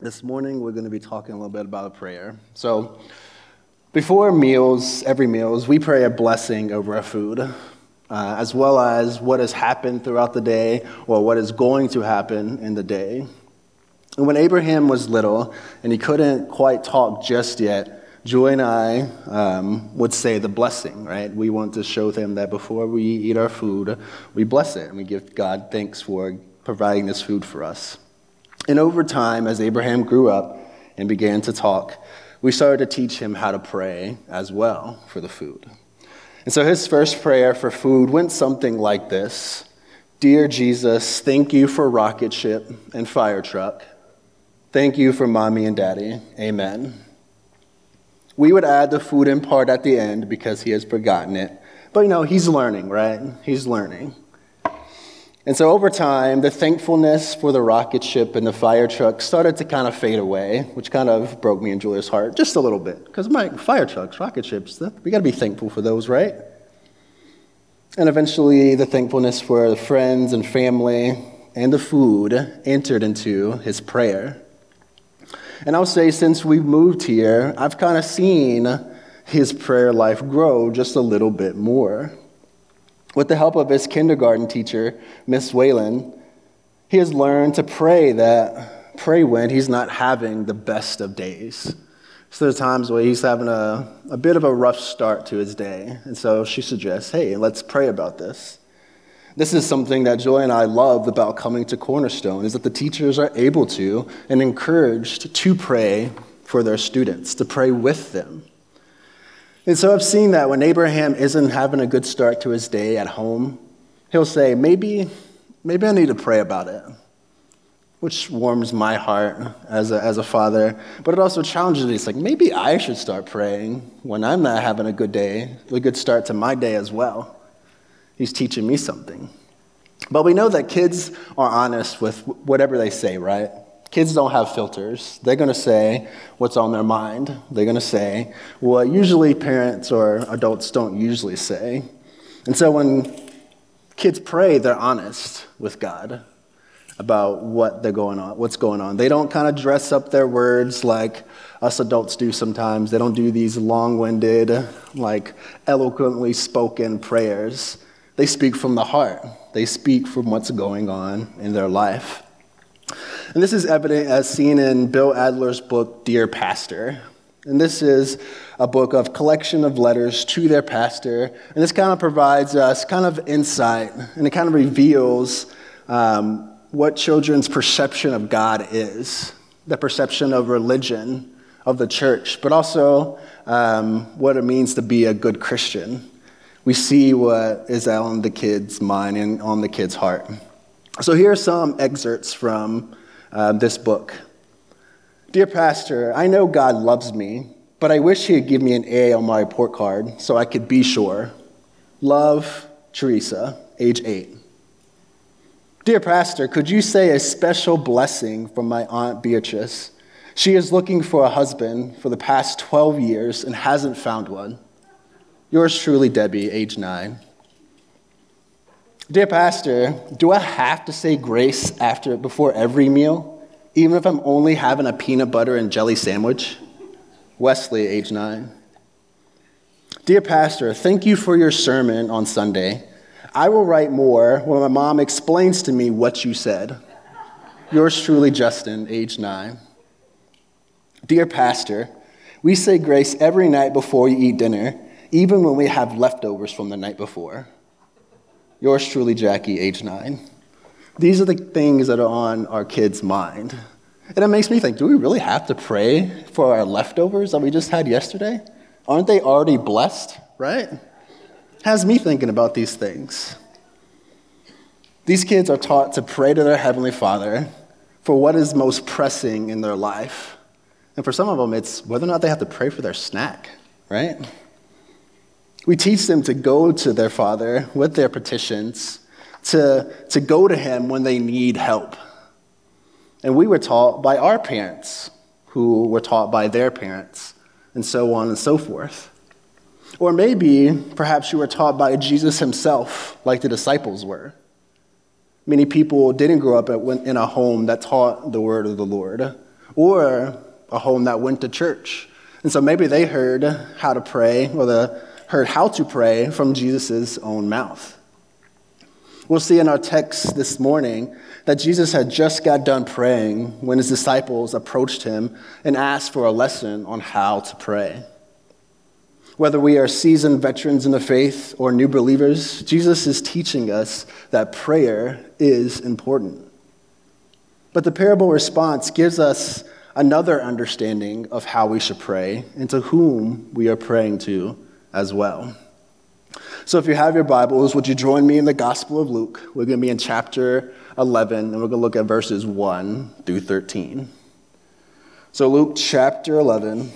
This morning, we're going to be talking a little bit about a prayer. So, before meals, every meals, we pray a blessing over our food, uh, as well as what has happened throughout the day or what is going to happen in the day. And when Abraham was little and he couldn't quite talk just yet, Joy and I um, would say the blessing, right? We want to show them that before we eat our food, we bless it and we give God thanks for providing this food for us. And over time, as Abraham grew up and began to talk, we started to teach him how to pray as well for the food. And so his first prayer for food went something like this Dear Jesus, thank you for rocket ship and fire truck. Thank you for mommy and daddy. Amen. We would add the food in part at the end because he has forgotten it. But you know, he's learning, right? He's learning. And so over time, the thankfulness for the rocket ship and the fire truck started to kind of fade away, which kind of broke me and Julia's heart just a little bit. Because my fire trucks, rocket ships, we got to be thankful for those, right? And eventually, the thankfulness for the friends and family and the food entered into his prayer. And I'll say, since we've moved here, I've kind of seen his prayer life grow just a little bit more. With the help of his kindergarten teacher, Miss Whalen, he has learned to pray that pray when he's not having the best of days. So there are times where he's having a, a bit of a rough start to his day. And so she suggests, hey, let's pray about this. This is something that Joy and I love about coming to Cornerstone, is that the teachers are able to and encouraged to pray for their students, to pray with them. And so I've seen that when Abraham isn't having a good start to his day at home, he'll say, maybe, maybe I need to pray about it, which warms my heart as a, as a father. But it also challenges me. It's like, maybe I should start praying when I'm not having a good day, a good start to my day as well. He's teaching me something. But we know that kids are honest with whatever they say, right? Kids don't have filters. They're going to say what's on their mind. They're going to say what usually parents or adults don't usually say. And so when kids pray, they're honest with God about what they're going on, what's going on. They don't kind of dress up their words like us adults do sometimes. They don't do these long-winded, like eloquently spoken prayers. They speak from the heart. They speak from what's going on in their life. And this is evident as seen in Bill Adler's book, Dear Pastor. And this is a book of collection of letters to their pastor. And this kind of provides us kind of insight and it kind of reveals um, what children's perception of God is the perception of religion, of the church, but also um, what it means to be a good Christian. We see what is on the kid's mind and on the kid's heart. So here are some excerpts from uh, this book. Dear Pastor, I know God loves me, but I wish He'd give me an A on my report card so I could be sure. Love, Teresa, age eight. Dear Pastor, could you say a special blessing from my Aunt Beatrice? She is looking for a husband for the past 12 years and hasn't found one. Yours truly, Debbie, age nine. Dear Pastor, do I have to say grace after before every meal, even if I'm only having a peanut butter and jelly sandwich? Wesley, age nine. Dear Pastor, thank you for your sermon on Sunday. I will write more when my mom explains to me what you said. Yours truly, Justin, age nine. Dear Pastor, we say grace every night before you eat dinner, even when we have leftovers from the night before. Yours truly, Jackie, age nine. These are the things that are on our kids' mind. And it makes me think do we really have to pray for our leftovers that we just had yesterday? Aren't they already blessed, right? Has me thinking about these things. These kids are taught to pray to their Heavenly Father for what is most pressing in their life. And for some of them, it's whether or not they have to pray for their snack, right? We teach them to go to their Father with their petitions, to, to go to Him when they need help. And we were taught by our parents, who were taught by their parents, and so on and so forth. Or maybe, perhaps you were taught by Jesus himself, like the disciples were. Many people didn't grow up in a home that taught the word of the Lord. or a home that went to church. And so maybe they heard how to pray or the, heard how to pray from Jesus' own mouth. We'll see in our text this morning that Jesus had just got done praying when his disciples approached him and asked for a lesson on how to pray. Whether we are seasoned veterans in the faith or new believers, Jesus is teaching us that prayer is important. But the parable response gives us another understanding of how we should pray and to whom we are praying to as well. So, if you have your Bibles, would you join me in the Gospel of Luke? We're going to be in chapter 11, and we're going to look at verses 1 through 13. So, Luke chapter 11,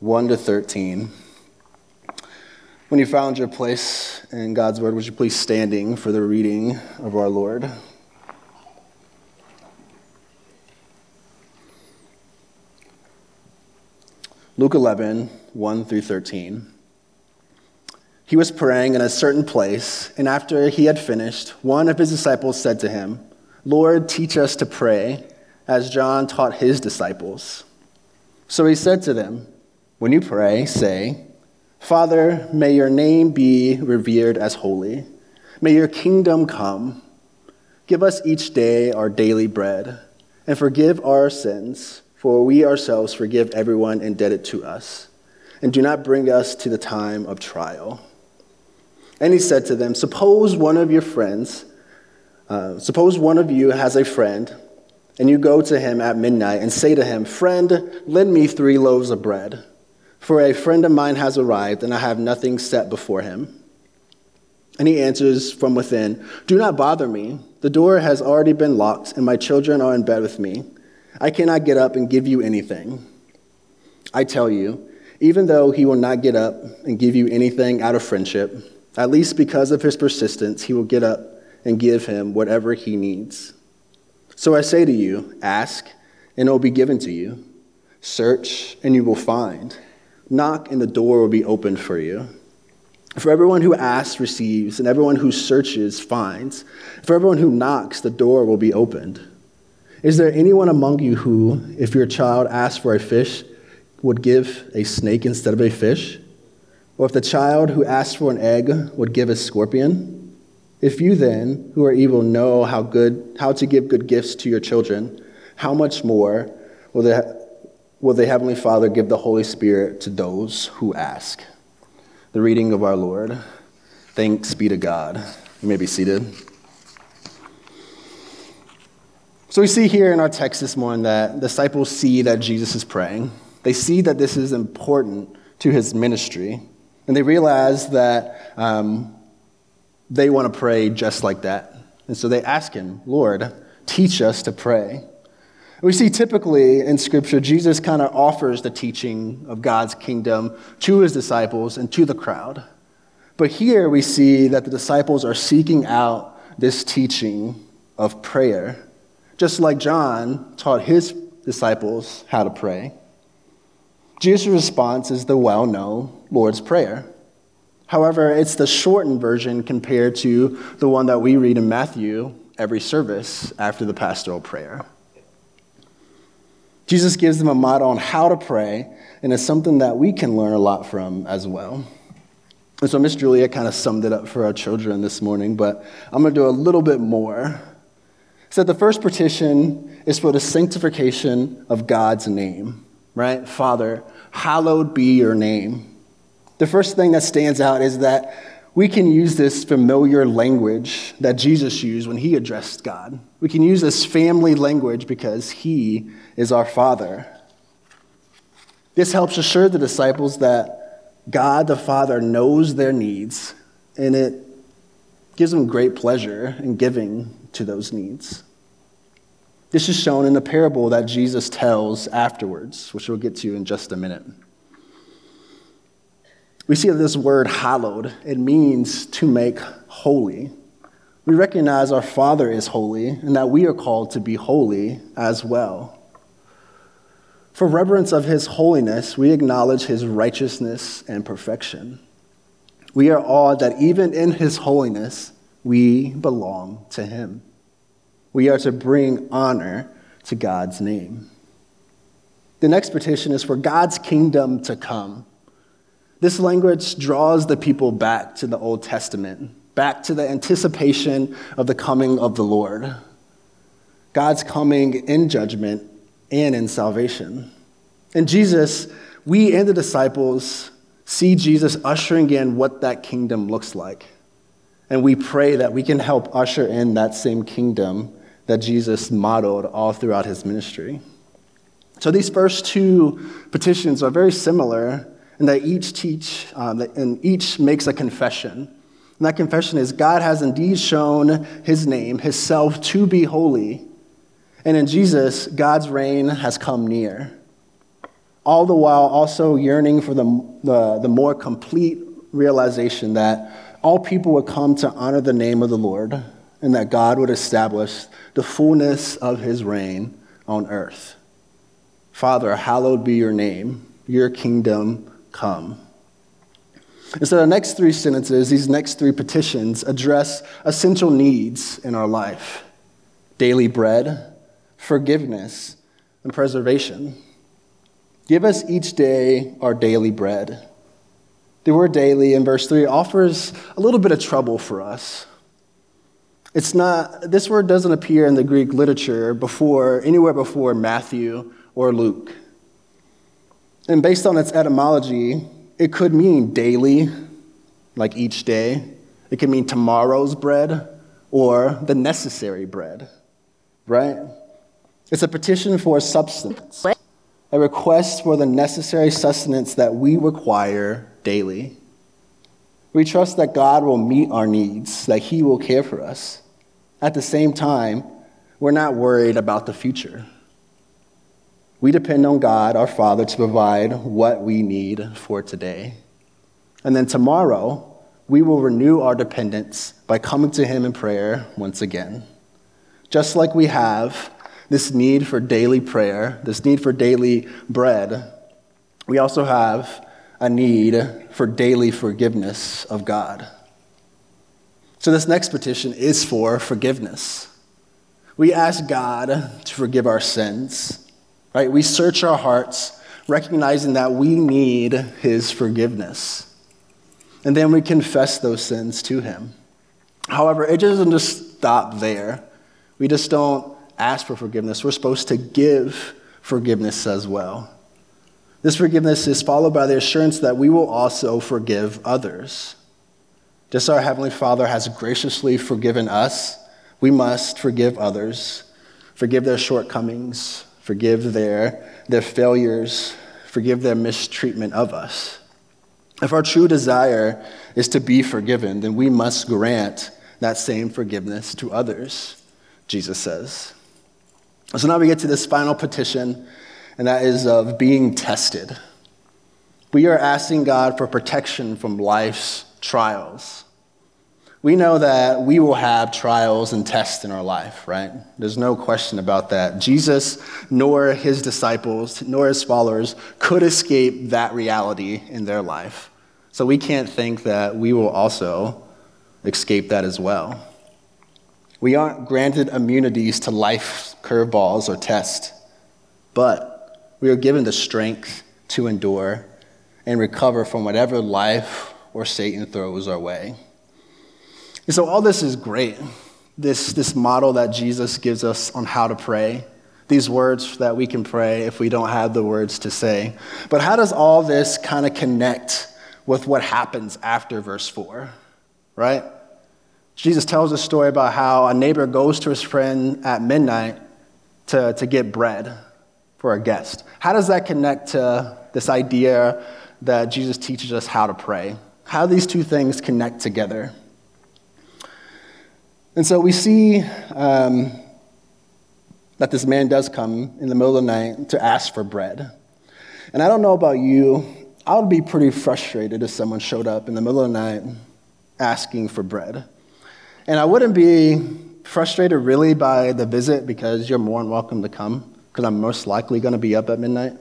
1 to 13. When you found your place in God's Word, would you please standing for the reading of our Lord? Luke 11, 1 through 13. He was praying in a certain place, and after he had finished, one of his disciples said to him, Lord, teach us to pray, as John taught his disciples. So he said to them, When you pray, say, Father, may your name be revered as holy. May your kingdom come. Give us each day our daily bread, and forgive our sins, for we ourselves forgive everyone indebted to us. And do not bring us to the time of trial. And he said to them, Suppose one of your friends, uh, suppose one of you has a friend, and you go to him at midnight and say to him, Friend, lend me three loaves of bread, for a friend of mine has arrived, and I have nothing set before him. And he answers from within, Do not bother me. The door has already been locked, and my children are in bed with me. I cannot get up and give you anything. I tell you, even though he will not get up and give you anything out of friendship, at least because of his persistence, he will get up and give him whatever he needs. So I say to you ask, and it will be given to you. Search, and you will find. Knock, and the door will be opened for you. For everyone who asks receives, and everyone who searches finds. For everyone who knocks, the door will be opened. Is there anyone among you who, if your child asks for a fish, would give a snake instead of a fish? Or if the child who asked for an egg would give a scorpion? If you then, who are evil, know how, good, how to give good gifts to your children, how much more will the, will the Heavenly Father give the Holy Spirit to those who ask? The reading of our Lord. Thanks be to God. You may be seated. So we see here in our text this morning that disciples see that Jesus is praying. They see that this is important to his ministry. And they realize that um, they want to pray just like that. And so they ask him, Lord, teach us to pray. We see typically in Scripture, Jesus kind of offers the teaching of God's kingdom to his disciples and to the crowd. But here we see that the disciples are seeking out this teaching of prayer, just like John taught his disciples how to pray. Jesus' response is the well known Lord's Prayer. However, it's the shortened version compared to the one that we read in Matthew every service after the pastoral prayer. Jesus gives them a model on how to pray, and it's something that we can learn a lot from as well. And so Miss Julia kind of summed it up for our children this morning, but I'm going to do a little bit more. So the first petition is for the sanctification of God's name right? Father, hallowed be your name. The first thing that stands out is that we can use this familiar language that Jesus used when he addressed God. We can use this family language because he is our Father. This helps assure the disciples that God the Father knows their needs, and it gives them great pleasure in giving to those needs. This is shown in the parable that Jesus tells afterwards, which we'll get to in just a minute. We see this word hallowed, it means to make holy. We recognize our Father is holy and that we are called to be holy as well. For reverence of his holiness, we acknowledge his righteousness and perfection. We are awed that even in his holiness, we belong to him. We are to bring honor to God's name. The next petition is for God's kingdom to come. This language draws the people back to the Old Testament, back to the anticipation of the coming of the Lord. God's coming in judgment and in salvation. And Jesus, we and the disciples see Jesus ushering in what that kingdom looks like. And we pray that we can help usher in that same kingdom that Jesus modeled all throughout his ministry. So these first two petitions are very similar in that each teach um, and each makes a confession. And that confession is God has indeed shown his name, his self to be holy and in Jesus, God's reign has come near. All the while also yearning for the, the, the more complete realization that all people would come to honor the name of the Lord and that God would establish the fullness of his reign on earth. Father, hallowed be your name, your kingdom come. And so the next three sentences, these next three petitions, address essential needs in our life daily bread, forgiveness, and preservation. Give us each day our daily bread. The word daily in verse 3 offers a little bit of trouble for us. It's not, this word doesn't appear in the Greek literature before, anywhere before Matthew or Luke. And based on its etymology, it could mean daily, like each day. It could mean tomorrow's bread or the necessary bread, right? It's a petition for substance, a request for the necessary sustenance that we require daily. We trust that God will meet our needs, that He will care for us. At the same time, we're not worried about the future. We depend on God, our Father, to provide what we need for today. And then tomorrow, we will renew our dependence by coming to Him in prayer once again. Just like we have this need for daily prayer, this need for daily bread, we also have a need for daily forgiveness of God. So, this next petition is for forgiveness. We ask God to forgive our sins, right? We search our hearts, recognizing that we need His forgiveness. And then we confess those sins to Him. However, it doesn't just stop there. We just don't ask for forgiveness, we're supposed to give forgiveness as well. This forgiveness is followed by the assurance that we will also forgive others. Just as our Heavenly Father has graciously forgiven us, we must forgive others, forgive their shortcomings, forgive their, their failures, forgive their mistreatment of us. If our true desire is to be forgiven, then we must grant that same forgiveness to others, Jesus says. So now we get to this final petition, and that is of being tested. We are asking God for protection from life's trials. We know that we will have trials and tests in our life, right? There's no question about that. Jesus, nor his disciples, nor his followers could escape that reality in their life. So we can't think that we will also escape that as well. We aren't granted immunities to life curveballs or tests, but we are given the strength to endure and recover from whatever life or Satan throws our way. And so, all this is great. This, this model that Jesus gives us on how to pray, these words that we can pray if we don't have the words to say. But how does all this kind of connect with what happens after verse 4, right? Jesus tells a story about how a neighbor goes to his friend at midnight to, to get bread for a guest. How does that connect to this idea that Jesus teaches us how to pray? How do these two things connect together? And so we see um, that this man does come in the middle of the night to ask for bread. And I don't know about you, I would be pretty frustrated if someone showed up in the middle of the night asking for bread. And I wouldn't be frustrated really by the visit because you're more than welcome to come because I'm most likely going to be up at midnight,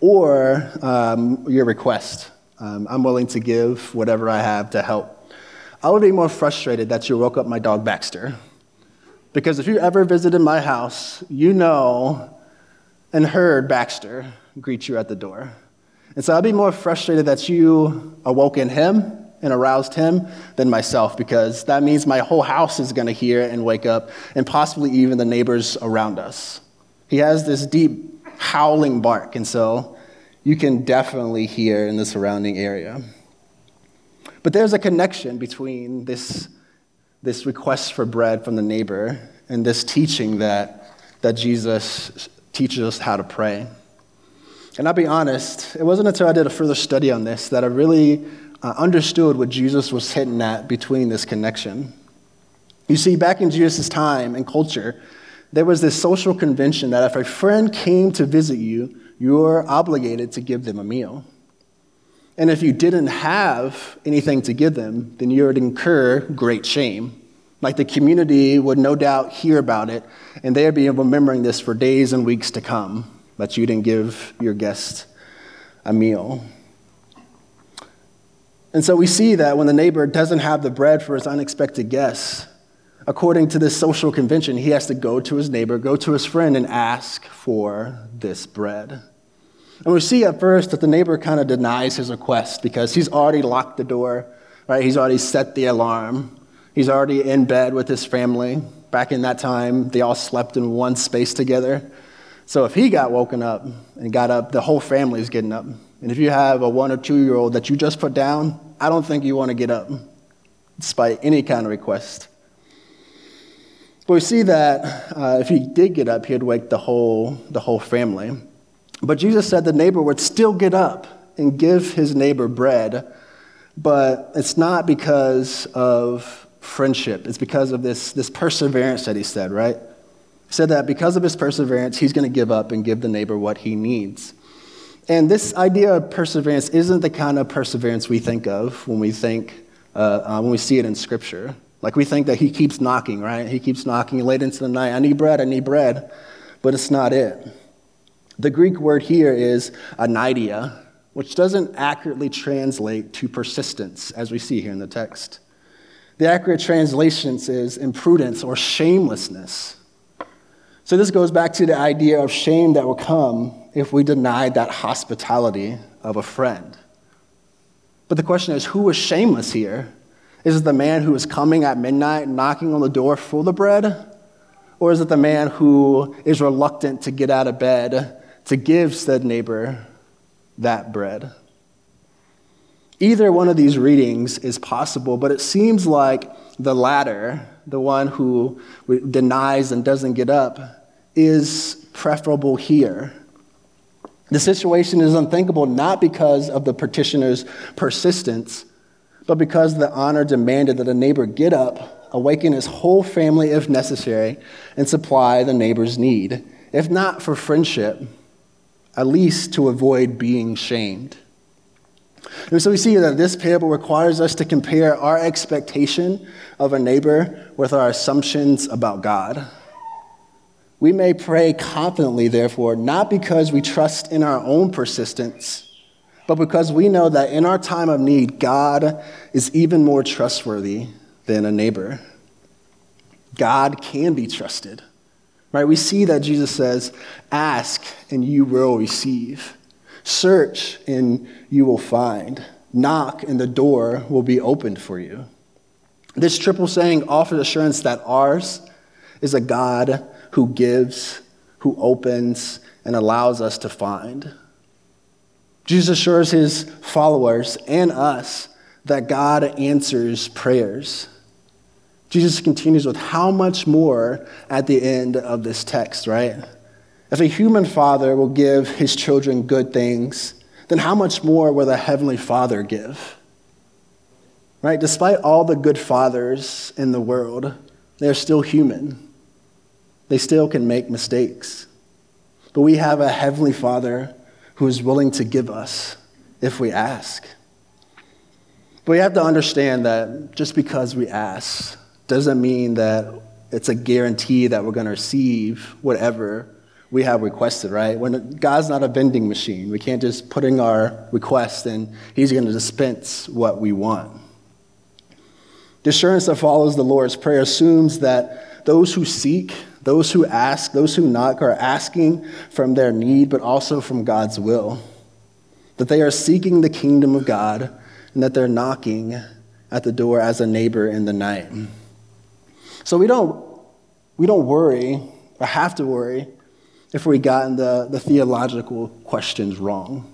or um, your request. Um, I'm willing to give whatever I have to help. I would be more frustrated that you woke up my dog Baxter. Because if you ever visited my house, you know and heard Baxter greet you at the door. And so I'd be more frustrated that you awoken him and aroused him than myself because that means my whole house is going to hear and wake up, and possibly even the neighbors around us. He has this deep howling bark, and so you can definitely hear in the surrounding area. But there's a connection between this, this request for bread from the neighbor and this teaching that, that Jesus teaches us how to pray. And I'll be honest, it wasn't until I did a further study on this that I really uh, understood what Jesus was hitting at between this connection. You see, back in Jesus' time and culture, there was this social convention that if a friend came to visit you, you were obligated to give them a meal. And if you didn't have anything to give them, then you would incur great shame. Like the community would no doubt hear about it, and they'd be remembering this for days and weeks to come that you didn't give your guest a meal. And so we see that when the neighbor doesn't have the bread for his unexpected guests, according to this social convention, he has to go to his neighbor, go to his friend, and ask for this bread. And we see at first that the neighbor kind of denies his request because he's already locked the door, right? He's already set the alarm. He's already in bed with his family. Back in that time, they all slept in one space together. So if he got woken up and got up, the whole family is getting up. And if you have a one or two year old that you just put down, I don't think you want to get up, despite any kind of request. But we see that uh, if he did get up, he'd wake the whole, the whole family. But Jesus said the neighbor would still get up and give his neighbor bread, but it's not because of friendship. It's because of this, this perseverance that he said, right? He said that because of his perseverance, he's going to give up and give the neighbor what he needs. And this idea of perseverance isn't the kind of perseverance we think of when we think, uh, uh, when we see it in Scripture. Like we think that he keeps knocking, right? He keeps knocking late into the night. I need bread, I need bread. But it's not it. The Greek word here is anaidia, which doesn't accurately translate to persistence, as we see here in the text. The accurate translation is imprudence or shamelessness. So this goes back to the idea of shame that will come if we denied that hospitality of a friend. But the question is who was shameless here? Is it the man who is coming at midnight knocking on the door for the bread? Or is it the man who is reluctant to get out of bed to give said neighbor that bread? Either one of these readings is possible, but it seems like the latter, the one who denies and doesn't get up, is preferable here. The situation is unthinkable not because of the petitioner's persistence, but because the honor demanded that a neighbor get up, awaken his whole family if necessary, and supply the neighbor's need, if not for friendship, at least to avoid being shamed. And so we see that this parable requires us to compare our expectation of a neighbor with our assumptions about God. We may pray confidently, therefore, not because we trust in our own persistence, but because we know that in our time of need, God is even more trustworthy than a neighbor. God can be trusted. Right? We see that Jesus says, Ask and you will receive. Search and you will find. Knock and the door will be opened for you. This triple saying offers assurance that ours is a God who gives, who opens, and allows us to find. Jesus assures his followers and us that God answers prayers. Jesus continues with how much more at the end of this text, right? If a human father will give his children good things, then how much more will the heavenly father give? Right? Despite all the good fathers in the world, they're still human. They still can make mistakes. But we have a Heavenly Father who is willing to give us if we ask. But we have to understand that just because we ask doesn't mean that it's a guarantee that we're going to receive whatever we have requested, right? When God's not a vending machine, we can't just put in our request and He's going to dispense what we want. The assurance that follows the Lord's Prayer assumes that those who seek Those who ask, those who knock, are asking from their need, but also from God's will. That they are seeking the kingdom of God, and that they're knocking at the door as a neighbor in the night. So we don't, we don't worry, or have to worry, if we've gotten the, the theological questions wrong,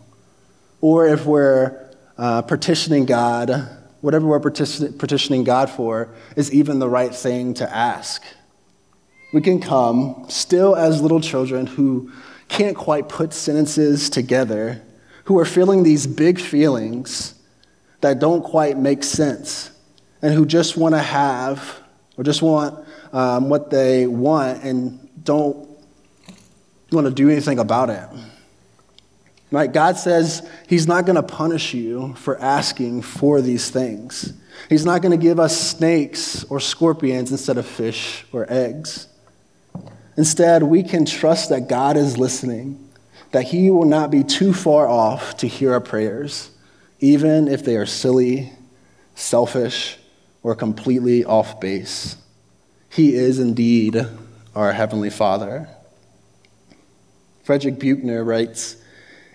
or if we're uh, God, whatever we're petitioning God for, is even the right thing to ask. We can come still as little children who can't quite put sentences together, who are feeling these big feelings that don't quite make sense, and who just want to have or just want um, what they want and don't want to do anything about it. Right? God says He's not going to punish you for asking for these things. He's not going to give us snakes or scorpions instead of fish or eggs. Instead, we can trust that God is listening, that He will not be too far off to hear our prayers, even if they are silly, selfish, or completely off base. He is indeed our Heavenly Father. Frederick Buechner writes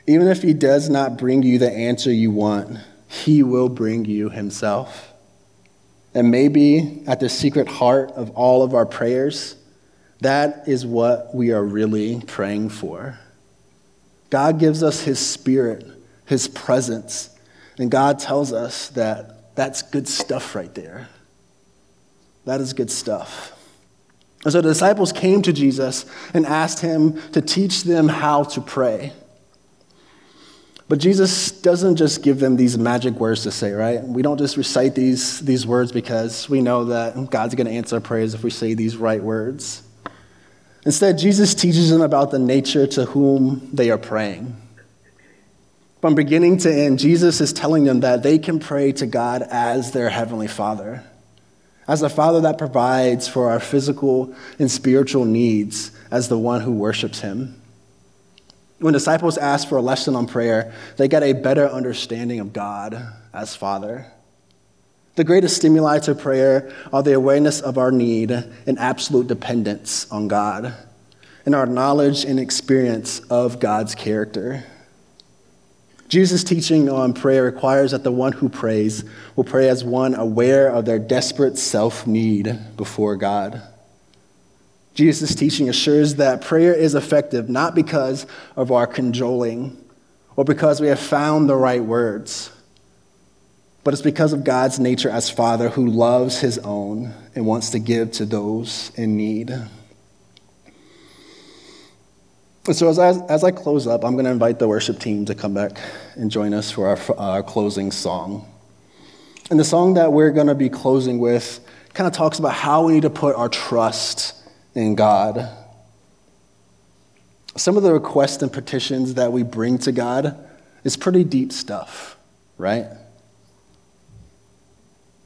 Even if He does not bring you the answer you want, He will bring you Himself. And maybe at the secret heart of all of our prayers, that is what we are really praying for. God gives us His Spirit, His presence, and God tells us that that's good stuff right there. That is good stuff. And so the disciples came to Jesus and asked him to teach them how to pray. But Jesus doesn't just give them these magic words to say, right? We don't just recite these, these words because we know that God's going to answer our prayers if we say these right words. Instead, Jesus teaches them about the nature to whom they are praying. From beginning to end, Jesus is telling them that they can pray to God as their Heavenly Father, as a Father that provides for our physical and spiritual needs, as the one who worships Him. When disciples asked for a lesson on prayer, they got a better understanding of God as Father. The greatest stimuli to prayer are the awareness of our need and absolute dependence on God, and our knowledge and experience of God's character. Jesus' teaching on prayer requires that the one who prays will pray as one aware of their desperate self need before God. Jesus' teaching assures that prayer is effective not because of our cajoling or because we have found the right words but it's because of God's nature as Father who loves his own and wants to give to those in need. And so, as I, as I close up, I'm going to invite the worship team to come back and join us for our, our closing song. And the song that we're going to be closing with kind of talks about how we need to put our trust in God. Some of the requests and petitions that we bring to God is pretty deep stuff, right?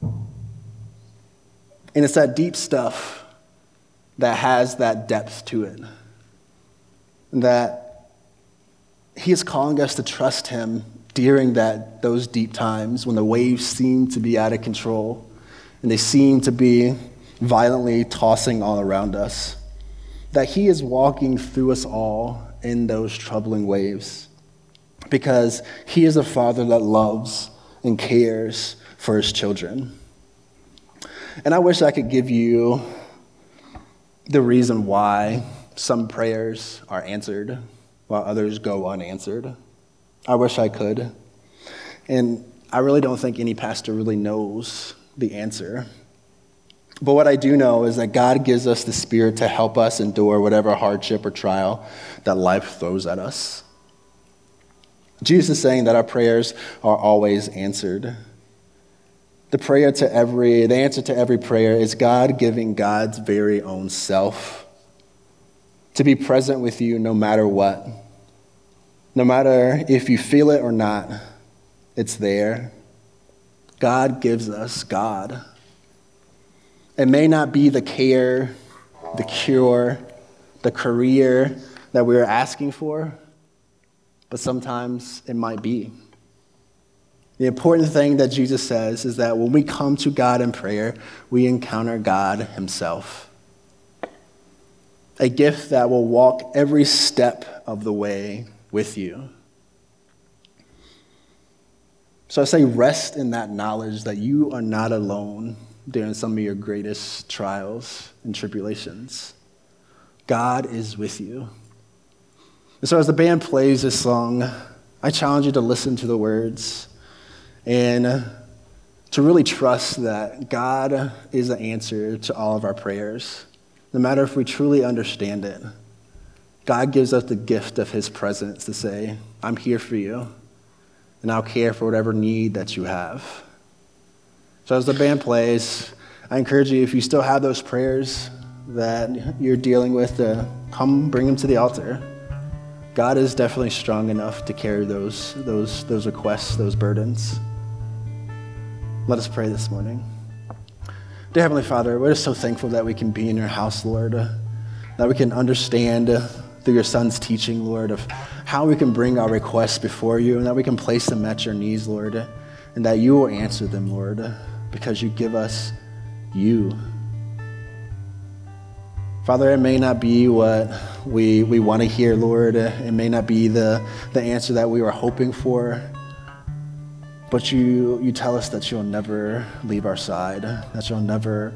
And it's that deep stuff that has that depth to it. That He is calling us to trust Him during that, those deep times when the waves seem to be out of control and they seem to be violently tossing all around us. That He is walking through us all in those troubling waves because He is a Father that loves and cares for His children. And I wish I could give you the reason why some prayers are answered while others go unanswered. I wish I could. And I really don't think any pastor really knows the answer. But what I do know is that God gives us the Spirit to help us endure whatever hardship or trial that life throws at us. Jesus is saying that our prayers are always answered. The prayer to every, the answer to every prayer is God giving God's very own self to be present with you no matter what. No matter if you feel it or not, it's there. God gives us God. It may not be the care, the cure, the career that we are asking for, but sometimes it might be. The important thing that Jesus says is that when we come to God in prayer, we encounter God Himself. A gift that will walk every step of the way with you. So I say, rest in that knowledge that you are not alone during some of your greatest trials and tribulations. God is with you. And so as the band plays this song, I challenge you to listen to the words and to really trust that God is the answer to all of our prayers, no matter if we truly understand it. God gives us the gift of His presence to say, I'm here for you, and I'll care for whatever need that you have. So, as the band plays, I encourage you, if you still have those prayers that you're dealing with, to come bring them to the altar. God is definitely strong enough to carry those, those, those requests, those burdens. Let us pray this morning. Dear Heavenly Father, we're just so thankful that we can be in your house, Lord, uh, that we can understand uh, through your Son's teaching, Lord, of how we can bring our requests before you and that we can place them at your knees, Lord, and that you will answer them, Lord, because you give us you. Father, it may not be what we, we want to hear, Lord. It may not be the, the answer that we were hoping for. But you, you tell us that you'll never leave our side, that you'll never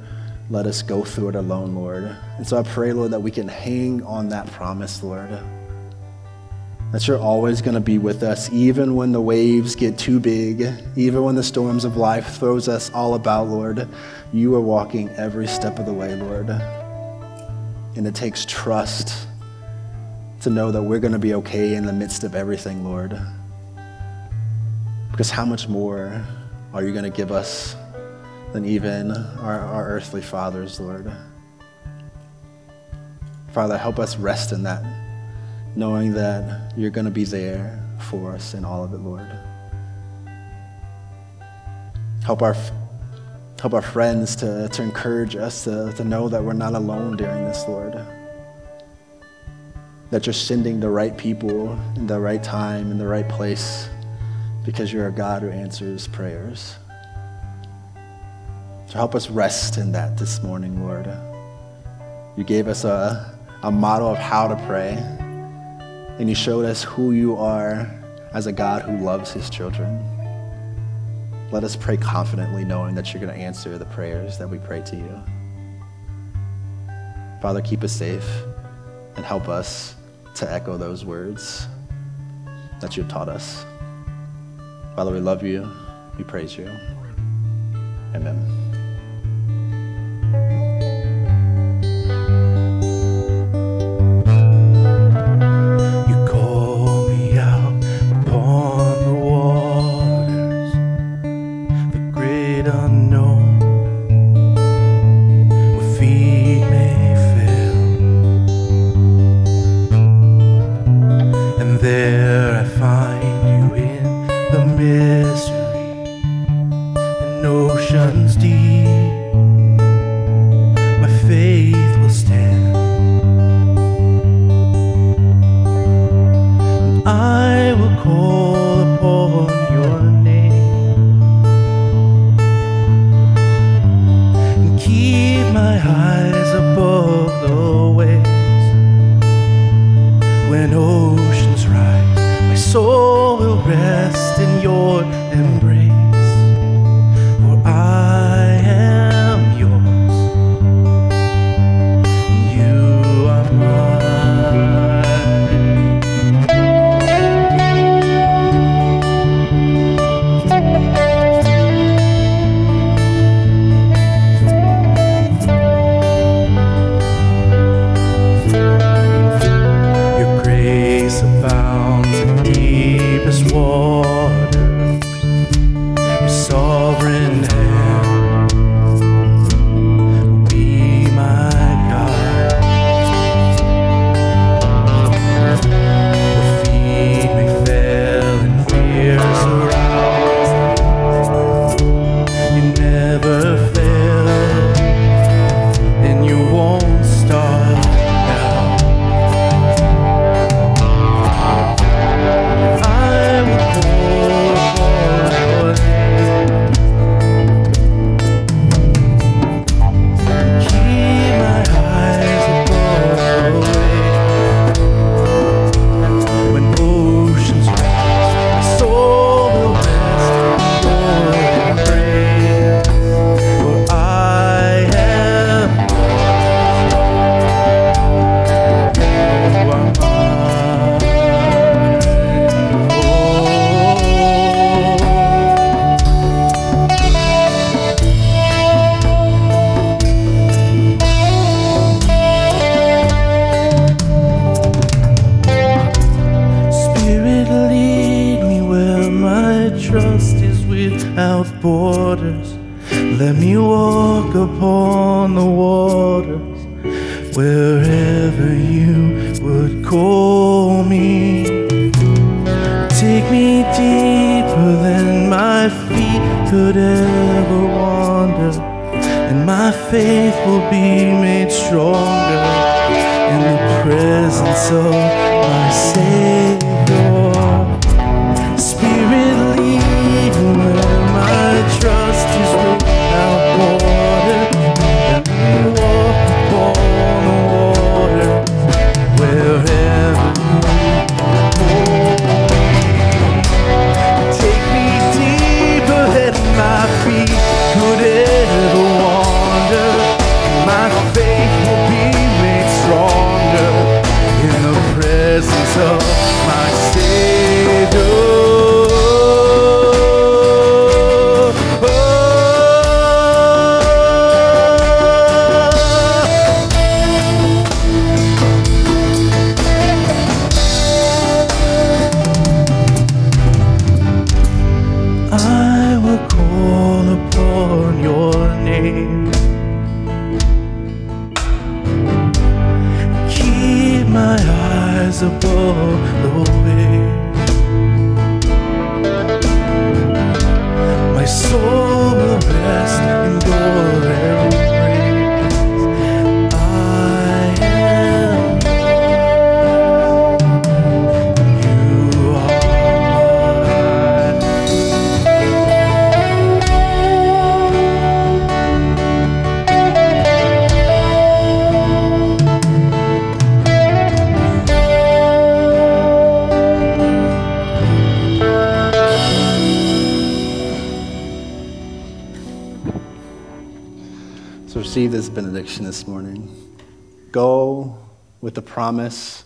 let us go through it alone, Lord. And so I pray, Lord, that we can hang on that promise, Lord. That you're always going to be with us, even when the waves get too big, even when the storms of life throws us all about, Lord. You are walking every step of the way, Lord. And it takes trust to know that we're going to be okay in the midst of everything, Lord. Because how much more are you going to give us than even our, our earthly fathers, Lord? Father, help us rest in that, knowing that you're going to be there for us in all of it, Lord. Help our, help our friends to, to encourage us to, to know that we're not alone during this, Lord. That you're sending the right people in the right time, in the right place because you're a God who answers prayers. So help us rest in that this morning, Lord. You gave us a, a model of how to pray, and you showed us who you are as a God who loves his children. Let us pray confidently, knowing that you're going to answer the prayers that we pray to you. Father, keep us safe and help us to echo those words that you've taught us. Father, we love you. We praise you. Amen. This benediction this morning. Go with the promise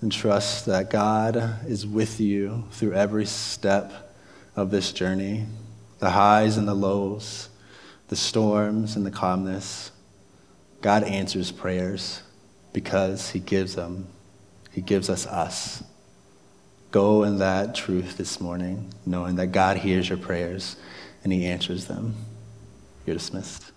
and trust that God is with you through every step of this journey the highs and the lows, the storms and the calmness. God answers prayers because He gives them, He gives us us. Go in that truth this morning, knowing that God hears your prayers and He answers them. You're dismissed.